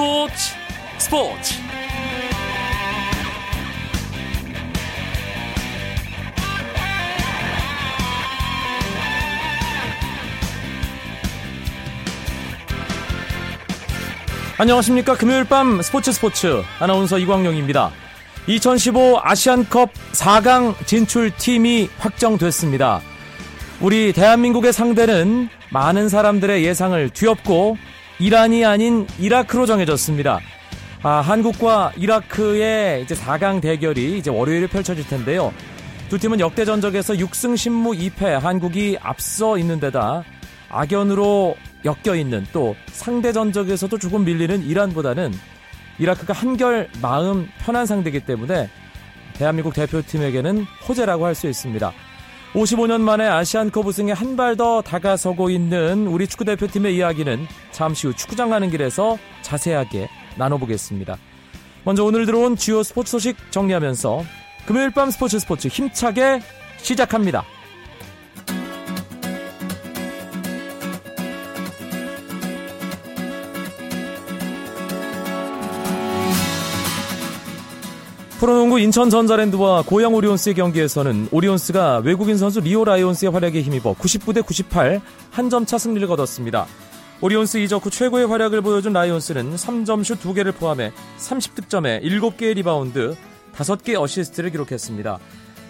스포츠 스포츠. 안녕하십니까. 금요일 밤 스포츠 스포츠. 아나운서 이광용입니다. 2015 아시안컵 4강 진출 팀이 확정됐습니다. 우리 대한민국의 상대는 많은 사람들의 예상을 뒤엎고 이란이 아닌 이라크로 정해졌습니다. 아, 한국과 이라크의 이제 4강 대결이 이제 월요일에 펼쳐질 텐데요. 두 팀은 역대 전적에서 6승 10무 2패 한국이 앞서 있는 데다 악연으로 엮여 있는 또 상대 전적에서도 조금 밀리는 이란보다는 이라크가 한결 마음 편한 상대이기 때문에 대한민국 대표팀에게는 호재라고 할 수 있습니다. 55년 만에 아시안컵 우승에 한 발 더 다가서고 있는 우리 축구대표팀의 이야기는 잠시 후 축구장 가는 길에서 자세하게 나눠보겠습니다. 먼저 오늘 들어온 주요 스포츠 소식 정리하면서 금요일 밤 스포츠 스포츠 힘차게 시작합니다. 프로농구 인천 전자랜드와 고양 오리온스의 경기에서는 오리온스가 외국인 선수 리오 라이온스의 활약에 힘입어 99대 98 한 점 차 승리를 거뒀습니다. 오리온스 이적 후 최고의 활약을 보여준 라이온스는 3점슛 2개를 포함해 30득점에 7개의 리바운드, 5개 어시스트를 기록했습니다.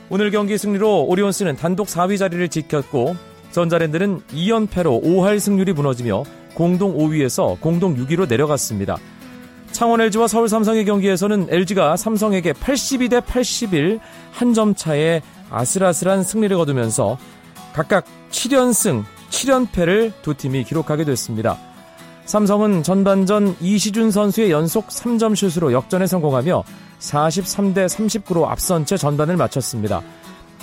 오늘 경기 승리로 오리온스는 단독 4위 자리를 지켰고 전자랜드는 2연패로 5할 승률이 무너지며 공동 5위에서 공동 6위로 내려갔습니다. 창원 LG와 서울 삼성의 경기에서는 LG가 삼성에게 82대 81 한 점 차의 아슬아슬한 승리를 거두면서 각각 7연승, 7연패를 두 팀이 기록하게 됐습니다. 삼성은 전반전 이시준 선수의 연속 3점 슛으로 역전에 성공하며 43대 39로 앞선 채 전반을 마쳤습니다.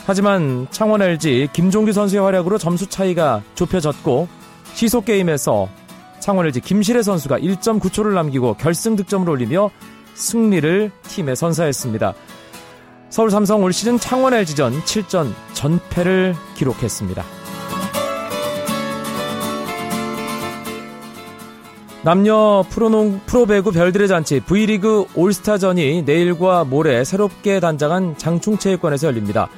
하지만 창원 LG 김종규 선수의 활약으로 점수 차이가 좁혀졌고 시속 게임에서 창원 LG 김실애 선수가 1.9초를 남기고 결승 득점을 올리며 승리를 팀에 선사했습니다. 서울 삼성 올 시즌 창원 LG전 7전 전패를 기록했습니다. 남녀 프로농 프로배구 별들의 잔치 V리그 올스타전이 내일과 모레 새롭게 단장한 장충체육관에서 열립니다.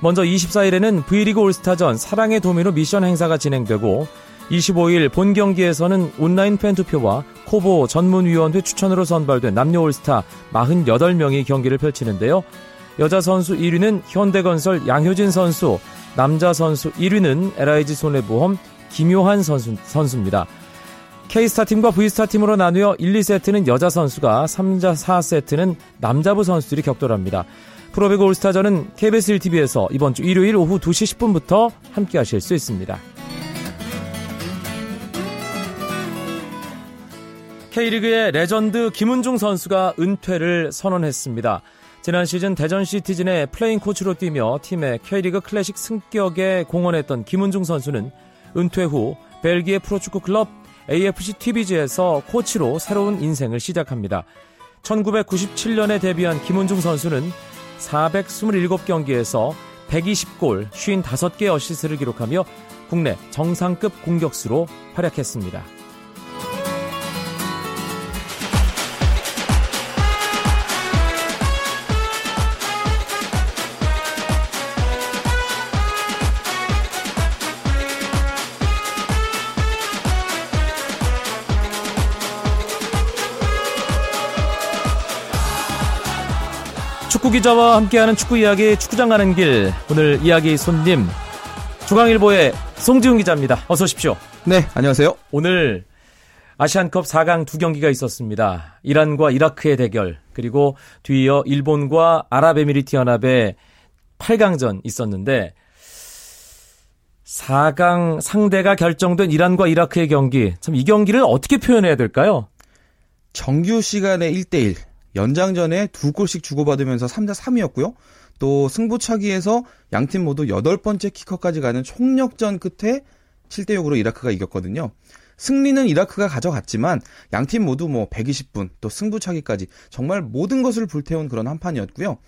먼저 24일에는 V리그 올스타전 사랑의 도미노 미션 행사가 진행되고 25일 본 경기에서는 온라인 팬 투표와 코보 전문위원회 추천으로 선발된 남녀 올스타 48명이 경기를 펼치는데요. 여자 선수 1위는 현대건설 양효진 선수, 남자 선수 1위는 LIG 손해보험 김효한 선수, 선수입니다. K스타 팀과 V스타 팀으로 나누어 1, 2세트는 여자 선수가 3자 4세트는 남자부 선수들이 격돌합니다. 프로배구 올스타전은 KBS 1TV에서 이번 주 일요일 오후 2시 10분부터 함께 하실 수 있습니다. K리그의 레전드 김은중 선수가 은퇴를 선언했습니다. 지난 시즌 대전 시티즌의 플레잉 코치로 뛰며 팀의 K리그 클래식 승격에 공헌했던 김은중 선수는 은퇴 후 벨기에 프로축구 클럽 AFC 투비즈에서 코치로 새로운 인생을 시작합니다. 1997년에 데뷔한 김은중 선수는 427경기에서 120골, 55개 어시스트를 기록하며 국내 정상급 공격수로 활약했습니다. 기자와 함께하는 축구 이야기 축구장 가는 길 오늘 이야기 손님 중앙일보의 송지훈 기자입니다. 어서 오십시오. 네, 안녕하세요. 오늘 아시안컵 4강 두 경기가 있었습니다. 이란과 이라크의 대결 그리고 뒤이어 일본과 아랍에미리트 연합의 8강전 있었는데 4강 상대가 결정된 이란과 이라크의 경기 참 이 경기를 어떻게 표현해야 될까요? 정규 시간에 1대1 연장전에 두 골씩 주고받으면서 3대 3이었고요. 또 승부차기에서 양팀 모두 여덟 번째 키커까지 가는 총력전 끝에 7대 6으로 이라크가 이겼거든요. 승리는 이라크가 가져갔지만 양팀 모두 뭐 120분 또 승부차기까지 정말 모든 것을 불태운 그런 한 판이었고요.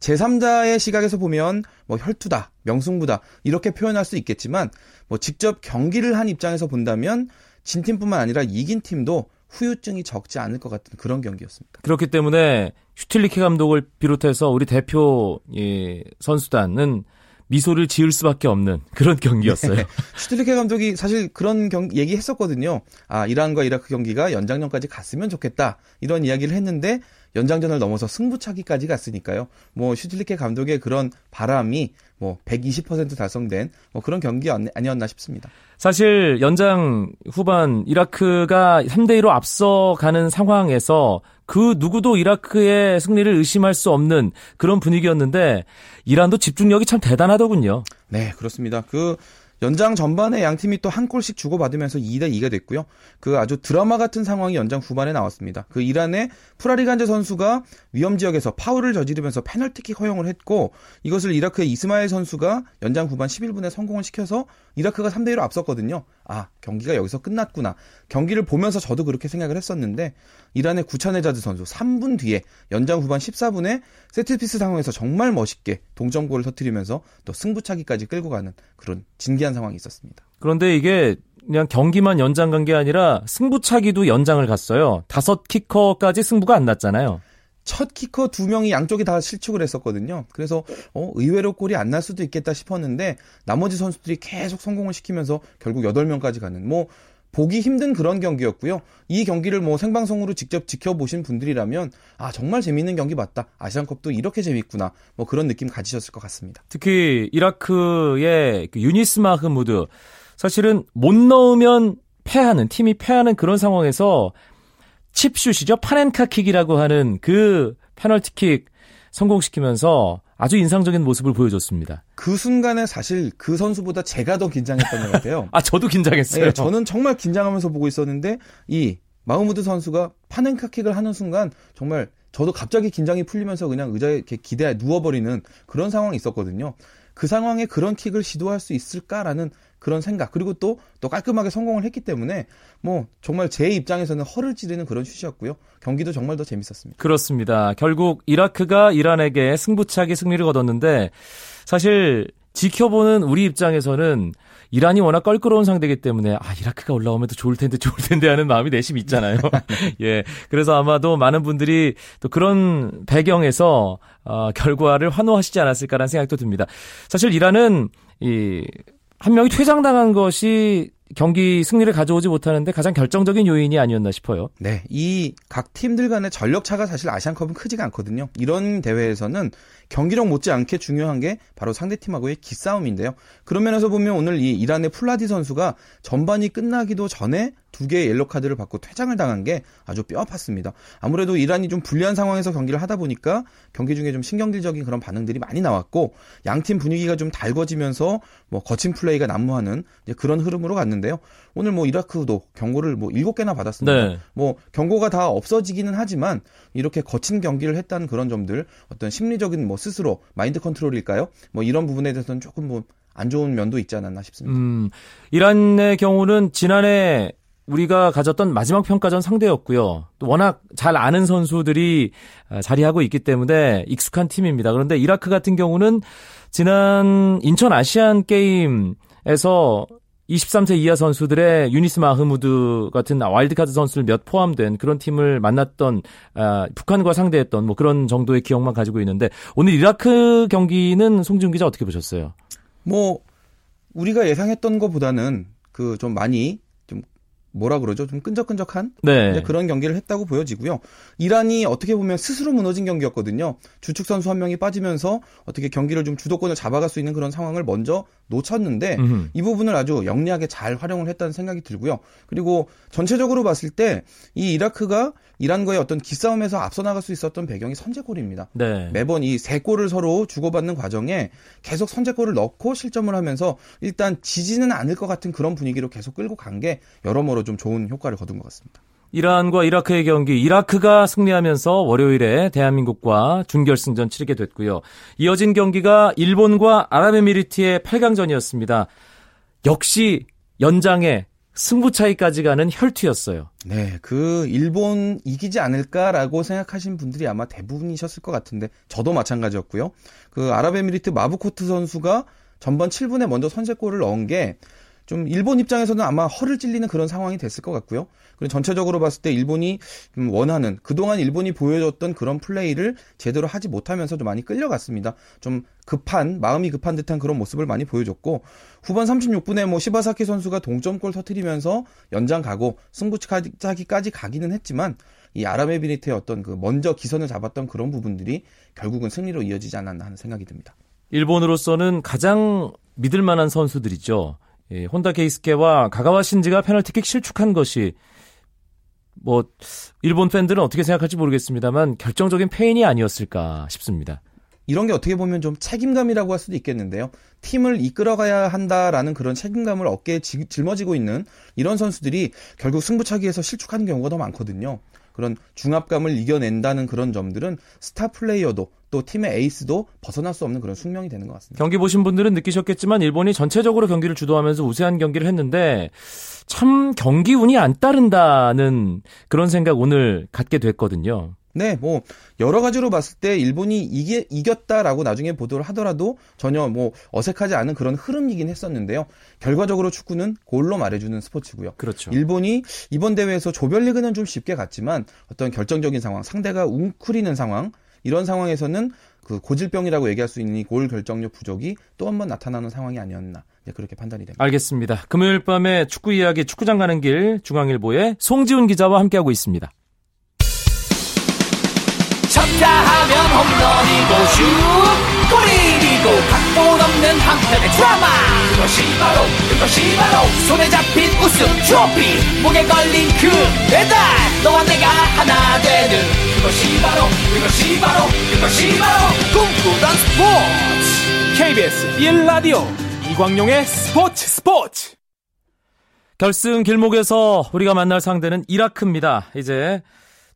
제3자의 시각에서 보면 뭐 혈투다, 명승부다 이렇게 표현할 수 있겠지만 뭐 직접 경기를 한 입장에서 본다면 진 팀뿐만 아니라 이긴 팀도 후유증이 적지 않을 것 같은 그런 경기였습니다. 그렇기 때문에 슈틸리케 감독을 비롯해서 우리 대표 예, 선수단은 미소를 지을 수밖에 없는 그런 경기였어요. 네. 슈틸리케 감독이 사실 그런 경, 얘기했었거든요. 아 이란과 이라크 경기가 연장전까지 갔으면 좋겠다 이런 이야기를 했는데 연장전을 넘어서 승부차기까지 갔으니까요. 뭐 슈틸리케 감독의 그런 바람이 뭐 120% 달성된 뭐 그런 경기 아니었나 싶습니다. 사실 연장 후반 이라크가 3대 2로 앞서가는 상황에서 그 누구도 이라크의 승리를 의심할 수 없는 그런 분위기였는데 이란도 집중력이 참 대단하더군요. 네, 그렇습니다. 그 연장 전반에 양 팀이 또 한 골씩 주고받으면서 2대 2가 됐고요. 그 아주 드라마 같은 상황이 연장 후반에 나왔습니다. 그 이란의 프라리간제 선수가 위험 지역에서 파울을 저지르면서 페널티킥 허용을 했고 이것을 이라크의 이스마일 선수가 연장 후반 11분에 성공을 시켜서 이라크가 3대 1로 앞섰거든요. 아, 경기가 여기서 끝났구나. 경기를 보면서 저도 그렇게 생각을 했었는데 이란의 구차네자드 선수 3분 뒤에 연장 후반 14분에 세트피스 상황에서 정말 멋있게 동점골을 터뜨리면서 또 승부차기까지 끌고 가는 그런 진기한 상황이 있었습니다. 그런데 이게 그냥 경기만 연장 간 게 아니라 승부차기도 연장을 갔어요. 다섯 키커까지 승부가 안 났잖아요. 첫 키커 두 명이 양쪽이 다 실축을 했었거든요. 그래서 어, 의외로 골이 안 날 수도 있겠다 싶었는데 나머지 선수들이 계속 성공을 시키면서 결국 8명까지 가는 뭐 보기 힘든 그런 경기였고요. 이 경기를 뭐 생방송으로 직접 지켜보신 분들이라면 아 정말 재밌는 경기 맞다. 아시안컵도 이렇게 재밌구나. 뭐 그런 느낌 가지셨을 것 같습니다. 특히 이라크의 그 유니스 마흐무드 사실은 못 넣으면 패하는 팀이 패하는 그런 상황에서 칩슛이죠 파넨카킥이라고 하는 그 페널티킥 성공시키면서 아주 인상적인 모습을 보여줬습니다. 그 순간에 사실 그 선수보다 제가 더 긴장했던 것 같아요. 아, 저도 긴장했어요. 네, 저는 정말 긴장하면서 보고 있었는데 이 마우무드 선수가 파넨카킥을 하는 순간 정말 저도 갑자기 긴장이 풀리면서 그냥 의자에 이렇게 기대에 누워버리는 그런 상황이 있었거든요. 그 상황에 그런 킥을 시도할 수 있을까라는 그런 생각 그리고 또 또 깔끔하게 성공을 했기 때문에 뭐 정말 제 입장에서는 허를 찌르는 그런 슛이었고요. 경기도 정말 더 재밌었습니다. 그렇습니다. 결국 이라크가 이란에게 승부차기 승리를 거뒀는데 사실 지켜보는 우리 입장에서는 이란이 워낙 껄끄러운 상대이기 때문에 아 이라크가 올라오면 더 좋을 텐데 좋을 텐데 하는 마음이 내심 있잖아요. 예, 그래서 아마도 많은 분들이 또 그런 배경에서 어, 결과를 환호하시지 않았을까라는 생각도 듭니다. 사실 이란은 이 한 명이 퇴장당한 것이 경기 승리를 가져오지 못하는데 가장 결정적인 요인이 아니었나 싶어요. 네, 이 각 팀들 간의 전력 차가 사실 아시안컵은 크지가 않거든요. 이런 대회에서는 경기력 못지않게 중요한 게 바로 상대 팀하고의 기싸움인데요. 그런 면에서 보면 오늘 이 이란의 풀라디 선수가 전반이 끝나기도 전에 두 개의 옐로 카드를 받고 퇴장을 당한 게 아주 뼈 아팠습니다. 아무래도 이란이 좀 불리한 상황에서 경기를 하다 보니까 경기 중에 좀 신경질적인 그런 반응들이 많이 나왔고 양팀 분위기가 좀 달궈지면서 뭐 거친 플레이가 난무하는 그런 흐름으로 갔는데요. 오늘 뭐 이라크도 경고를 뭐 7개나 받았습니다. 네. 뭐 경고가 다 없어지기는 하지만 이렇게 거친 경기를 했다는 그런 점들 어떤 심리적인 뭐 스스로 마인드 컨트롤일까요? 뭐 이런 부분에 대해서는 조금 뭐 안 좋은 면도 있지 않았나 싶습니다. 음, 이란의 경우는 지난해 우리가 가졌던 마지막 평가전 상대였고요. 또 워낙 잘 아는 선수들이 아, 자리하고 있기 때문에 익숙한 팀입니다. 그런데 이라크 같은 경우는 지난 인천 아시안 게임에서 23세 이하 선수들의 유니스 마흐무드 같은 와일드카드 선수들 몇 포함된 그런 팀을 만났던 아, 북한과 상대했던 뭐 그런 정도의 기억만 가지고 있는데 오늘 이라크 경기는 송지훈 기자 어떻게 보셨어요? 뭐 우리가 예상했던 것보다는 그 좀 많이 뭐라 그러죠? 좀 끈적끈적한 네. 그런 경기를 했다고 보여지고요. 이란이 어떻게 보면 스스로 무너진 경기였거든요. 주축 선수 한 명이 빠지면서 어떻게 경기를 좀 주도권을 잡아갈 수 있는 그런 상황을 먼저 놓쳤는데 음흠. 이 부분을 아주 영리하게 잘 활용을 했다는 생각이 들고요. 그리고 전체적으로 봤을 때 이 이라크가 이란과의 어떤 기싸움에서 앞서 나갈 수 있었던 배경이 선제골입니다. 네. 매번 이 세 골을 서로 주고받는 과정에 계속 선제골을 넣고 실점을 하면서 일단 지지는 않을 것 같은 그런 분위기로 계속 끌고 간 게 여러모로 좀 좋은 효과를 거둔 것 같습니다. 이란과 이라크의 경기 이라크가 승리하면서 월요일에 대한민국과 준결승전 치르게 됐고요. 이어진 경기가 일본과 아랍에미리트의 8강전이었습니다. 역시 연장에 승부 차이까지 가는 혈투였어요. 네, 그 일본 이기지 않을까라고 생각하신 분들이 아마 대부분이셨을 것 같은데 저도 마찬가지였고요. 그 아랍에미리트 마부코트 선수가 전반 7분에 먼저 선제골을 넣은 게 좀 일본 입장에서는 아마 허를 찔리는 그런 상황이 됐을 것 같고요. 그리고 전체적으로 봤을 때 일본이 원하는 그동안 일본이 보여줬던 그런 플레이를 제대로 하지 못하면서 좀 많이 끌려갔습니다. 좀 급한 마음이 급한 듯한 그런 모습을 많이 보여줬고 후반 36분에 뭐 시바사키 선수가 동점골 터트리면서 연장 가고 승부차기까지 가기는 했지만 이 아랍에미리트의 어떤 그 먼저 기선을 잡았던 그런 부분들이 결국은 승리로 이어지지 않았나 하는 생각이 듭니다. 일본으로서는 가장 믿을 만한 선수들이죠. 예, 혼다 케이스케와 가가와 신지가 페널티킥 실축한 것이 뭐 일본 팬들은 어떻게 생각할지 모르겠습니다만 결정적인 페인이 아니었을까 싶습니다. 이런 게 어떻게 보면 좀 책임감이라고 할 수도 있겠는데요. 팀을 이끌어가야 한다라는 그런 책임감을 어깨에 짊어지고 있는 이런 선수들이 결국 승부차기에서 실축하는 경우가 더 많거든요. 그런 중압감을 이겨낸다는 그런 점들은 스타 플레이어도 또 팀의 에이스도 벗어날 수 없는 그런 숙명이 되는 것 같습니다. 경기 보신 분들은 느끼셨겠지만 일본이 전체적으로 경기를 주도하면서 우세한 경기를 했는데 참 경기 운이 안 따른다는 그런 생각 오늘 갖게 됐거든요. 네, 뭐 여러 가지로 봤을 때 일본이 이게 이겼다라고 나중에 보도를 하더라도 전혀 뭐 어색하지 않은 그런 흐름이긴 했었는데요. 결과적으로 축구는 골로 말해주는 스포츠고요. 그렇죠. 일본이 이번 대회에서 조별리그는 좀 쉽게 갔지만 어떤 결정적인 상황, 상대가 웅크리는 상황 이런 상황에서는 그 고질병이라고 얘기할 수 있는 골 결정력 부족이 또 한 번 나타나는 상황이 아니었나 네, 그렇게 판단이 됩니다. 알겠습니다. 금요일 밤에 축구 이야기 축구장 가는 길 중앙일보의 송지훈 기자와 함께하고 있습니다. 하면 홈런이고 슛 골이고 각본 없는 한편의 드라마. 그것이 바로 그것이 바로 손에 잡힌 우승 트로피. 목에 걸린 그 배달 너와 내가 하나 되는 그것이 바로 그것이 바로 그것이 바로 꿈꾸던 스포츠. KBS 1라디오 이광용의 스포츠 스포츠. 결승 길목에서 우리가 만날 상대는 이라크입니다. 이제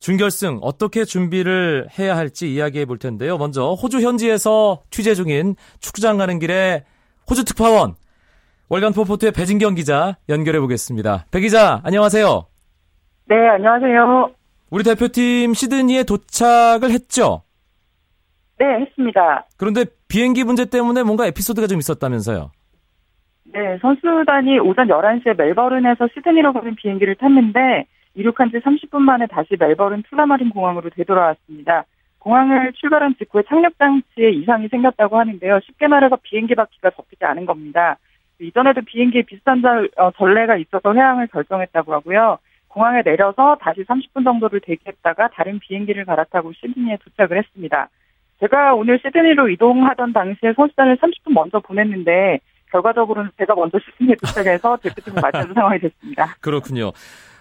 준결승 어떻게 준비를 해야 할지 이야기해 볼 텐데요. 먼저 호주 현지에서 취재 중인 축구장 가는 길에 호주 특파원 월간 포포트의 배진경 기자 연결해 보겠습니다. 배 기자 안녕하세요. 네 안녕하세요. 우리 대표팀 시드니에 도착을 했죠? 네 했습니다. 그런데 비행기 문제 때문에 뭔가 에피소드가 좀 있었다면서요? 네 선수단이 오전 11시에 멜버른에서 시드니로 가는 비행기를 탔는데 이륙한 지 30분 만에 다시 멜버른 투라마린 공항으로 되돌아왔습니다. 공항을 출발한 직후에 착륙 장치에 이상이 생겼다고 하는데요. 쉽게 말해서 비행기 바퀴가 접히지 않은 겁니다. 이전에도 비행기에 비슷한 어, 전례가 있어서 회항을 결정했다고 하고요. 공항에 내려서 다시 30분 정도를 대기했다가 다른 비행기를 갈아타고 시드니에 도착을 했습니다. 제가 오늘 시드니로 이동하던 당시에 선수단을 30분 먼저 보냈는데 결과적으로는 제가 먼저 시드니에 도착해서 대표팀을 맞추는 상황이 됐습니다. 그렇군요.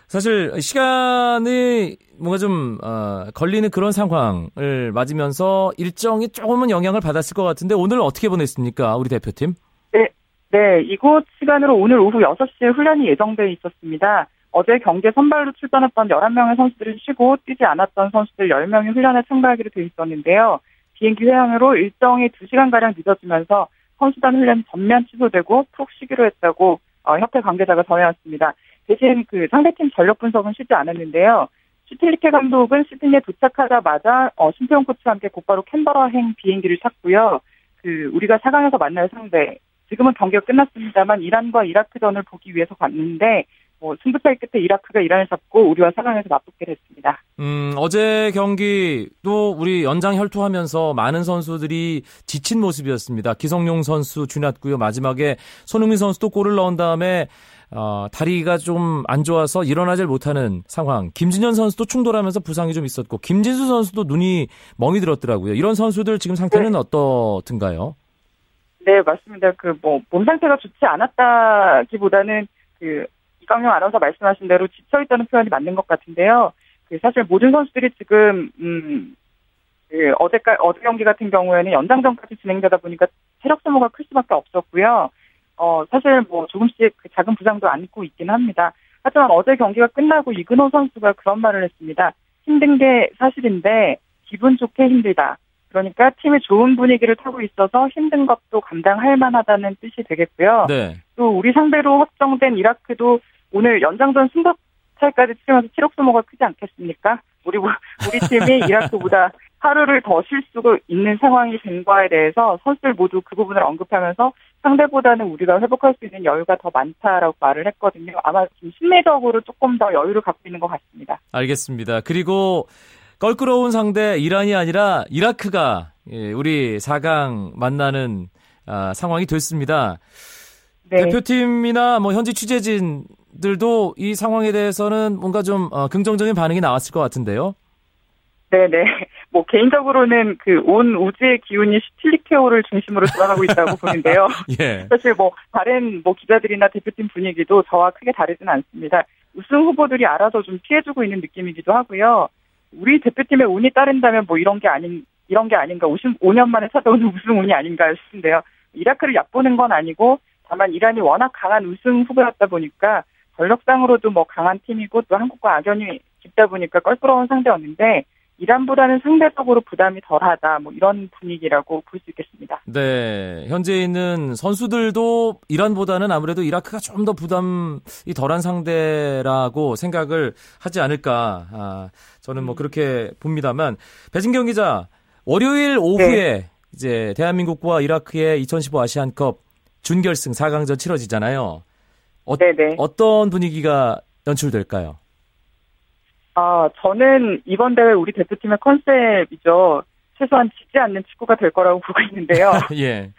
사실 시간이 뭔가 좀 어, 걸리는 그런 상황을 맞으면서 일정이 조금은 영향을 받았을 것 같은데 오늘 어떻게 보냈습니까? 우리 대표팀? 네, 네 이곳 시간으로 오늘 오후 6시에 훈련이 예정돼 있었습니다. 어제 경기에 선발로 출전했던 11명의 선수들을 쉬고 뛰지 않았던 선수들 10명이 훈련에 참가하기로 돼 있었는데요. 비행기 회항으로 일정이 2시간가량 늦어지면서 선수단 훈련이 전면 취소되고 푹 쉬기로 했다고 어, 협회 관계자가 전해왔습니다. 대신 그 상대팀 전력 분석은 쉽지 않았는데요. 슈틸리케 감독은 시드니에 도착하자마자 어, 심태용 코치와 함께 곧바로 캔버라행 비행기를 탔고요. 그 우리가 4강에서 만날 상대 지금은 경기가 끝났습니다만 이란과 이라크전을 보기 위해서 갔는데 뭐 승부차기 끝에 이라크가 이란을 잡고 우리와 4강에서 맞붙게 됐습니다. 음, 어제 경기도 우리 연장 혈투하면서 많은 선수들이 지친 모습이었습니다. 기성용 선수 주났고요. 마지막에 손흥민 선수도 골을 넣은 다음에 어, 다리가 좀 안 좋아서 일어나질 못하는 상황. 김진현 선수도 충돌하면서 부상이 좀 있었고 김진수 선수도 눈이 멍이 들었더라고요. 이런 선수들 지금 상태는 네. 어떻든가요? 네, 맞습니다. 그 뭐 몸 상태가 좋지 않았다기보다는 그 이강용 아나운서 말씀하신 대로 지쳐 있다는 표현이 맞는 것 같은데요. 그 사실 모든 선수들이 지금 음, 그 어제까 어제 경기 같은 경우에는 연장전까지 진행되다 보니까 체력 소모가 클 수밖에 없었고요. 어, 사실 뭐 조금씩 그 작은 부상도 안고 있긴 합니다. 하지만 어제 경기가 끝나고 이근호 선수가 그런 말을 했습니다. 힘든 게 사실인데 기분 좋게 힘들다. 그러니까 팀이 좋은 분위기를 타고 있어서 힘든 것도 감당할 만하다는 뜻이 되겠고요. 네. 또 우리 상대로 확정된 이라크도 오늘 연장전 승부차까지 치르면서 소모가 크지 않겠습니까? 우리 우리 팀이 이라크보다 하루를 더 쉴수 있는 상황이 된 거에 대해서 선수들 모두 그 부분을 언급하면서 상대보다는 우리가 회복할 수 있는 여유가 더 많다라고 말을 했거든요. 아마 좀 심리적으로 조금 더 여유를 갖고 있는 것 같습니다. 알겠습니다. 그리고 껄끄러운 상대 이란이 아니라 이라크가 예, 우리 4강 만나는 아, 상황이 됐습니다. 네. 대표팀이나 뭐 현지 취재진 들도 이 상황에 대해서는 뭔가 좀 어, 긍정적인 반응이 나왔을 것 같은데요. 네네. 뭐 개인적으로는 그 온 우주의 기운이 슈틸리케오를 중심으로 돌아가고 있다고 보는데요. 예. 사실 뭐 다른 뭐 기자들이나 대표팀 분위기도 저와 크게 다르진 않습니다. 우승 후보들이 알아서 좀 피해주고 있는 느낌이기도 하고요. 우리 대표팀의 운이 따른다면 뭐 이런 게 아닌 이런 게 아닌가 55년 만에 찾아오는 우승 운이 아닌가 싶은데요. 이라크를 얕보는 건 아니고 다만 이란이 워낙 강한 우승 후보였다 보니까 전력상으로도 뭐 강한 팀이고 또 한국과 악연이 깊다 보니까 껄끄러운 상대였는데 이란보다는 상대적으로 부담이 덜하다 뭐 이런 분위기라고 볼 수 있겠습니다. 네. 현재 있는 선수들도 이란보다는 아무래도 이라크가 좀 더 부담이 덜한 상대라고 생각을 하지 않을까. 아, 저는 뭐 그렇게 봅니다만. 배진경 기자, 월요일 오후에 이제 대한민국과 이라크의 2015 아시안컵 준결승 4강전 치러지잖아요. 어, 네네. 어떤 분위기가 연출될까요? 아, 저는 이번 대회 우리 대표팀의 컨셉이죠. 최소한 지지 않는 축구가 될 거라고 보고 있는데요. 예.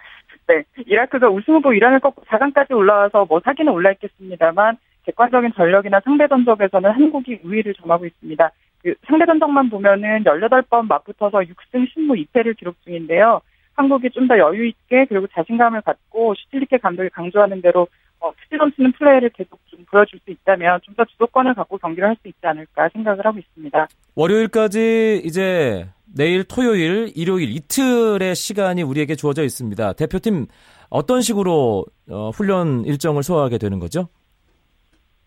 네. 이라크가 우승 후보 이란을 꺾고 4강까지 올라와서 뭐 사기는 올라있겠습니다만 객관적인 전력이나 상대 전적에서는 한국이 우위를 점하고 있습니다. 그 상대 전적만 보면은 18번 맞붙어서 6승 10무 2패를 기록 중인데요. 한국이 좀 더 여유 있게 그리고 자신감을 갖고 슈틸리케 감독이 강조하는 대로 어, 투지 넘치는 플레이를 계속 좀 보여줄 수 있다면 좀 더 주도권을 갖고 경기를 할 수 있지 않을까 생각을 하고 있습니다. 월요일까지 이제 내일 토요일, 일요일 이틀의 시간이 우리에게 주어져 있습니다. 대표팀 어떤 식으로 어, 훈련 일정을 소화하게 되는 거죠?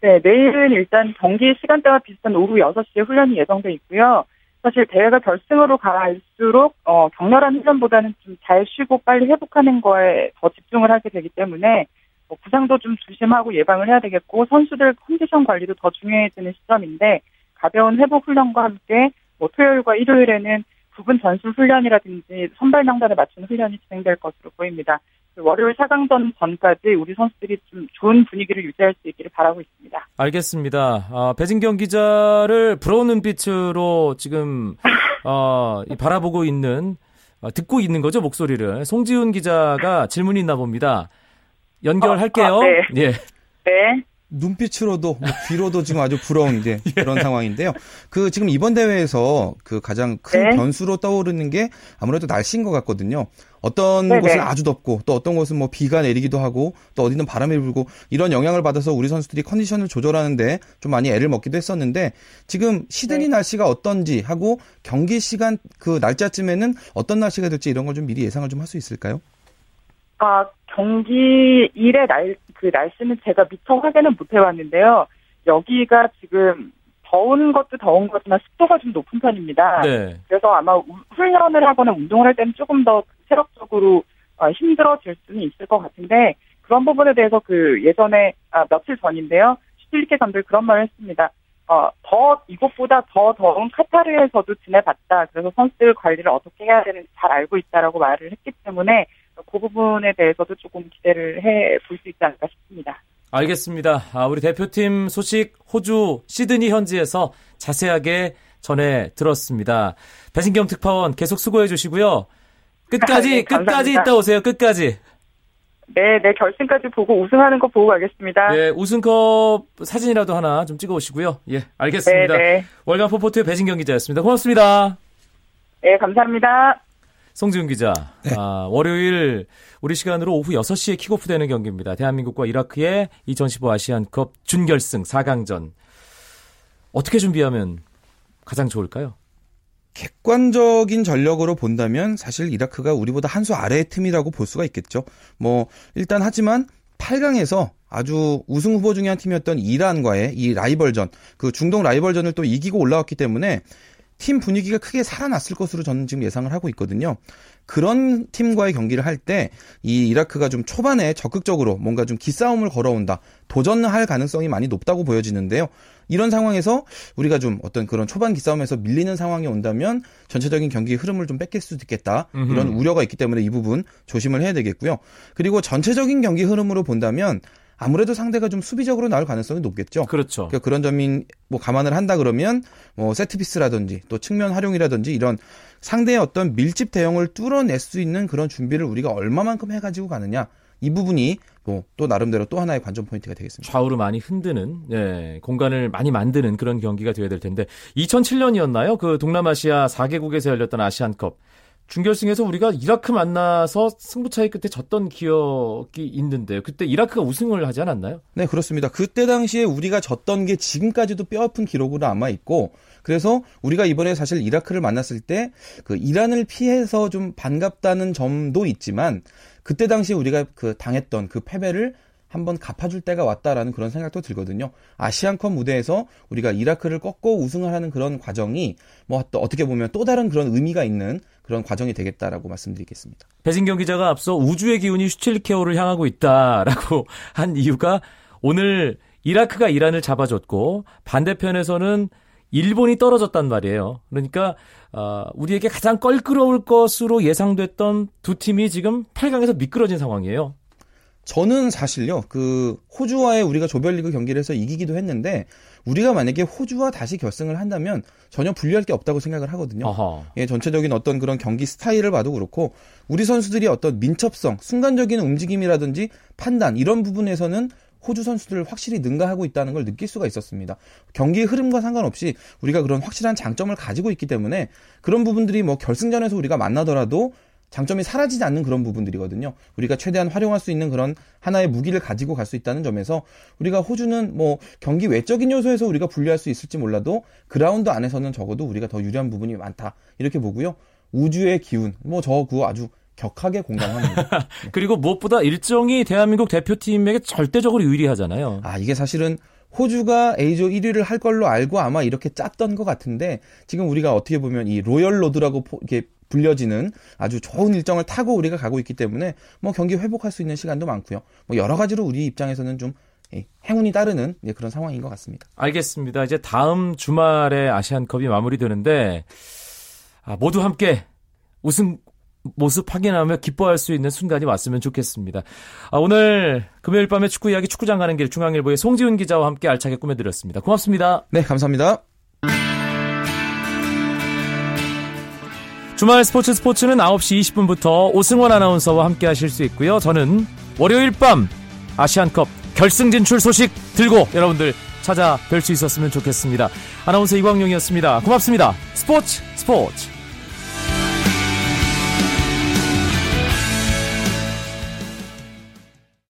네, 내일은 일단 경기 시간대와 비슷한 오후 6시에 훈련이 예정돼 있고요. 사실 대회가 결승으로 갈수록 어, 격렬한 훈련보다는 좀 잘 쉬고 빨리 회복하는 거에 더 집중을 하게 되기 때문에 뭐 부상도 좀 조심하고 예방을 해야 되겠고 선수들 컨디션 관리도 더 중요해지는 시점인데 가벼운 회복 훈련과 함께 뭐 토요일과 일요일에는 부분 전술 훈련이라든지 선발 명단에 맞춘 훈련이 진행될 것으로 보입니다. 월요일 4강전 전까지 우리 선수들이 좀 좋은 분위기를 유지할 수 있기를 바라고 있습니다. 알겠습니다. 아, 배진경 기자를 부러운 눈빛으로 지금 어, 이 바라보고 있는 어, 듣고 있는 거죠 목소리를 송지훈 기자가 질문이 있나 봅니다. 연결할게요. 어, 아, 네. 예. 네. 눈빛으로도 뭐 귀로도 지금 아주 부러운 이제 그런 상황인데요. 그 지금 이번 대회에서 그 가장 큰 네. 변수로 떠오르는 게 아무래도 날씨인 것 같거든요. 어떤 네네. 곳은 아주 덥고 또 어떤 곳은 뭐 비가 내리기도 하고 또 어디는 바람이 불고 이런 영향을 받아서 우리 선수들이 컨디션을 조절하는데 좀 많이 애를 먹기도 했었는데 지금 시드니 네. 날씨가 어떤지 하고 경기 시간 그 날짜쯤에는 어떤 날씨가 될지 이런 걸 좀 미리 예상을 좀 할 수 있을까요? 아, 경기 일의 날, 그 날씨는 제가 미처 확인은 못 해봤는데요. 여기가 지금 더운 것도 더운 거지만 습도가 좀 높은 편입니다. 네. 그래서 아마 우- 훈련을 하거나 운동을 할 때는 조금 더 체력적으로 어, 힘들어질 수는 있을 것 같은데 그런 부분에 대해서 그 예전에 아, 며칠 전인데요. 슈틸리케 감독이 그런 말을 했습니다. 어, 더 이곳보다 더 더운 카타르에서도 지내봤다. 그래서 선수들 관리를 어떻게 해야 되는지 잘 알고 있다라고 말을 했기 때문에 그 부분에 대해서도 조금 기대를 해 볼 수 있지 않을까 싶습니다. 알겠습니다. 아, 우리 대표팀 소식 호주 시드니 현지에서 자세하게 전해 들었습니다. 배신경 특파원 계속 수고해 주시고요. 끝까지 네, 끝까지. 있다 오세요. 끝까지. 네, 네 결승까지 보고 우승하는 거 보고 가겠습니다. 예, 우승컵 사진이라도 하나 좀 찍어 오시고요. 예, 알겠습니다. 네, 네. 월간 포포트의 배신경 기자였습니다. 고맙습니다. 네, 감사합니다. 송지훈 기자. 네. 아, 월요일 우리 시간으로 오후 6시에 킥오프 되는 경기입니다. 대한민국과 이라크의 2015 아시안컵 준결승 4강전. 어떻게 준비하면 가장 좋을까요? 객관적인 전력으로 본다면 사실 이라크가 우리보다 한 수 아래의 팀이라고 볼 수가 있겠죠. 뭐 일단 하지만 8강에서 아주 우승 후보 중에 한 팀이었던 이란과의 이 라이벌전, 그 중동 라이벌전을 또 이기고 올라왔기 때문에 팀 분위기가 크게 살아났을 것으로 저는 지금 예상을 하고 있거든요. 그런 팀과의 경기를 할 때 이 이라크가 좀 초반에 적극적으로 뭔가 좀 기싸움을 걸어온다. 도전할 가능성이 많이 높다고 보여지는데요. 이런 상황에서 우리가 좀 어떤 그런 초반 기싸움에서 밀리는 상황이 온다면 전체적인 경기 흐름을 좀 뺏길 수도 있겠다. 이런 우려가 있기 때문에 이 부분 조심을 해야 되겠고요. 그리고 전체적인 경기 흐름으로 본다면 아무래도 상대가 좀 수비적으로 나올 가능성이 높겠죠. 그렇죠. 그러니까 그런 점이 뭐 감안을 한다 그러면 뭐 세트피스라든지 또 측면 활용이라든지 이런 상대의 어떤 밀집 대형을 뚫어낼 수 있는 그런 준비를 우리가 얼마만큼 해가지고 가느냐 이 부분이 뭐 또 나름대로 또 하나의 관전 포인트가 되겠습니다. 좌우를 많이 흔드는 예, 공간을 많이 만드는 그런 경기가 되어야 될 텐데 2007년이었나요? 그 동남아시아 4개국에서 열렸던 아시안컵 준결승에서 우리가 이라크 만나서 승부 차이 끝에 졌던 기억이 있는데 그때 이라크가 우승을 하지 않았나요? 네, 그렇습니다. 그때 당시에 우리가 졌던 게 지금까지도 뼈아픈 기록으로 남아 있고 그래서 우리가 이번에 사실 이라크를 만났을 때 그 이란을 피해서 좀 반갑다는 점도 있지만 그때 당시에 우리가 그 당했던 그 패배를 한번 갚아줄 때가 왔다라는 그런 생각도 들거든요. 아시안컵 무대에서 우리가 이라크를 꺾고 우승을 하는 그런 과정이 뭐 또 어떻게 보면 또 다른 그런 의미가 있는 그런 과정이 되겠다라고 말씀드리겠습니다. 배진경 기자가 앞서 우주의 기운이 슈틸케오를 향하고 있다라고 한 이유가 오늘 이라크가 이란을 잡아줬고 반대편에서는 일본이 떨어졌단 말이에요. 그러니까 어, 우리에게 가장 껄끄러울 것으로 예상됐던 두 팀이 지금 8강에서 미끄러진 상황이에요. 저는 사실요, 그, 호주와의 우리가 조별리그 경기를 해서 이기기도 했는데, 우리가 만약에 호주와 다시 결승을 한다면 전혀 불리할 게 없다고 생각을 하거든요. 어허. 예, 전체적인 어떤 그런 경기 스타일을 봐도 그렇고, 우리 선수들이 어떤 민첩성, 순간적인 움직임이라든지 판단, 이런 부분에서는 호주 선수들을 확실히 능가하고 있다는 걸 느낄 수가 있었습니다. 경기의 흐름과 상관없이 우리가 그런 확실한 장점을 가지고 있기 때문에 그런 부분들이 뭐 결승전에서 우리가 만나더라도 장점이 사라지지 않는 그런 부분들이거든요. 우리가 최대한 활용할 수 있는 그런 하나의 무기를 가지고 갈 수 있다는 점에서 우리가 호주는 뭐 경기 외적인 요소에서 우리가 불리할 수 있을지 몰라도 그라운드 안에서는 적어도 우리가 더 유리한 부분이 많다. 이렇게 보고요. 우주의 기운, 뭐저 그거 아주 격하게 공감합니다. 그리고 무엇보다 일정이 대한민국 대표팀에게 절대적으로 유리하잖아요. 아, 이게 사실은 호주가 A조 1위를 할 걸로 알고 아마 이렇게 짰던 것 같은데 지금 우리가 어떻게 보면 이 로열 로드라고 포- 이렇게 불려지는 아주 좋은 일정을 타고 우리가 가고 있기 때문에 뭐 경기 회복할 수 있는 시간도 많고요. 뭐 여러 가지로 우리 입장에서는 좀 예, 행운이 따르는 예, 그런 상황인 것 같습니다. 알겠습니다. 이제 다음 주말에 아시안컵이 마무리되는데 아, 모두 함께 우승 모습 확인하며 기뻐할 수 있는 순간이 왔으면 좋겠습니다. 아, 오늘 금요일 밤에 축구 이야기 축구장 가는 길 중앙일보의 송지훈 기자와 함께 알차게 꾸며드렸습니다. 고맙습니다. 네, 감사합니다. 주말 스포츠 스포츠는 9시 20분부터 오승원 아나운서와 함께 하실 수 있고요. 저는 월요일 밤 아시안컵 결승 진출 소식 들고 여러분들 찾아뵐 수 있었으면 좋겠습니다. 아나운서 이광용이었습니다. 고맙습니다. 스포츠 스포츠